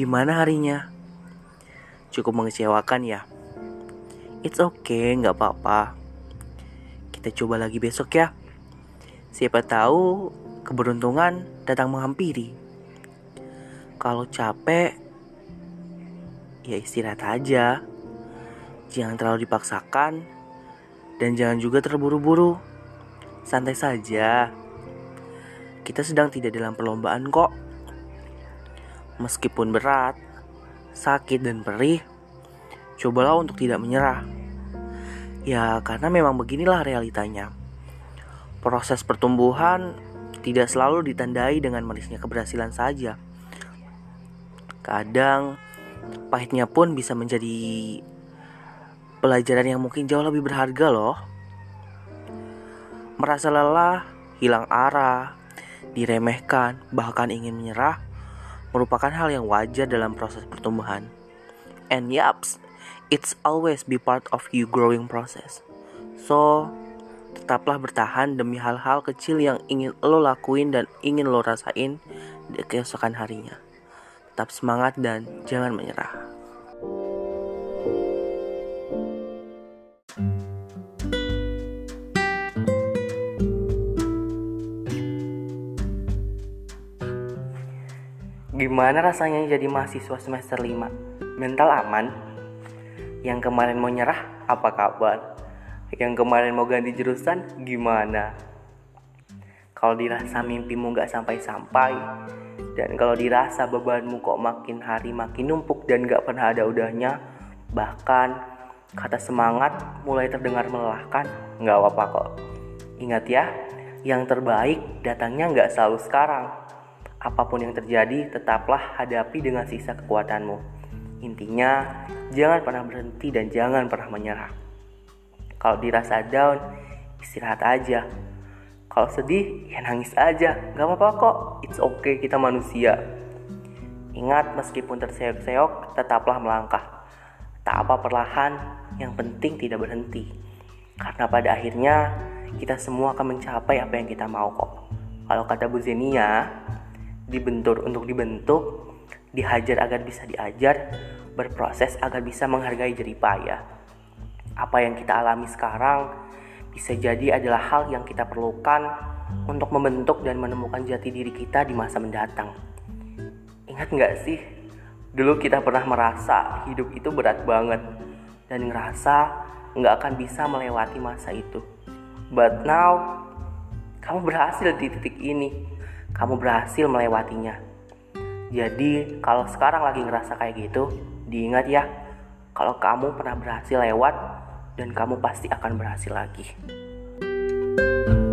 Gimana harinya? Cukup mengecewakan ya? It's okay, nggak apa-apa. Kita coba lagi besok ya. Siapa tahu keberuntungan datang menghampiri. Kalau capek, ya istirahat aja. Jangan terlalu dipaksakan dan jangan juga terburu-buru. Santai saja. Kita sedang tidak dalam perlombaan kok. Meskipun berat, sakit dan perih, cobalah untuk tidak menyerah. Ya, karena memang beginilah realitanya. Proses pertumbuhan tidak selalu ditandai dengan manisnya keberhasilan saja. Kadang pahitnya pun bisa menjadi pelajaran yang mungkin jauh lebih berharga loh. Merasa lelah, hilang arah, diremehkan, bahkan ingin menyerah, merupakan hal yang wajar dalam proses pertumbuhan. And yaps, it's always be part of you growing process. So, tetaplah bertahan demi hal-hal kecil yang ingin lo lakuin dan ingin lo rasain di keesokan harinya. Tetap semangat dan jangan menyerah. Gimana rasanya jadi mahasiswa semester 5? Mental aman? Yang kemarin mau nyerah, apa kabar? Yang kemarin mau ganti jurusan, gimana? Kalau dirasa mimpimu gak sampai-sampai Dan kalau dirasa bebanmu kok makin hari makin numpuk dan gak pernah ada udahnya Bahkan kata semangat mulai terdengar melelahkan Gak apa-apa kok Ingat ya, yang terbaik datangnya gak selalu sekarang Apa pun yang terjadi, tetaplah hadapi dengan sisa kekuatanmu. Intinya, jangan pernah berhenti dan jangan pernah menyerah. Kalau dirasa down, istirahat aja. Kalau sedih, ya nangis aja. Gak apa-apa kok, it's okay, kita manusia. Ingat, meskipun terseok-seok, tetaplah melangkah. Tak apa perlahan, yang penting tidak berhenti. Karena pada akhirnya, kita semua akan mencapai apa yang kita mau kok. Kalau kata Bu Zenia, dibentur untuk dibentuk, dihajar agar bisa diajar, berproses agar bisa menghargai jeripaya. Apa yang kita alami sekarang bisa jadi adalah hal yang kita perlukan untuk membentuk dan menemukan jati diri kita di masa mendatang. Ingat nggak sih, dulu kita pernah merasa hidup itu berat banget dan ngerasa nggak akan bisa melewati masa itu. But now, kamu berhasil di titik ini kamu berhasil melewatinya. Jadi, kalau sekarang lagi ngerasa kayak gitu, diingat ya, kalau kamu pernah berhasil lewat dan kamu pasti akan berhasil lagi. thank you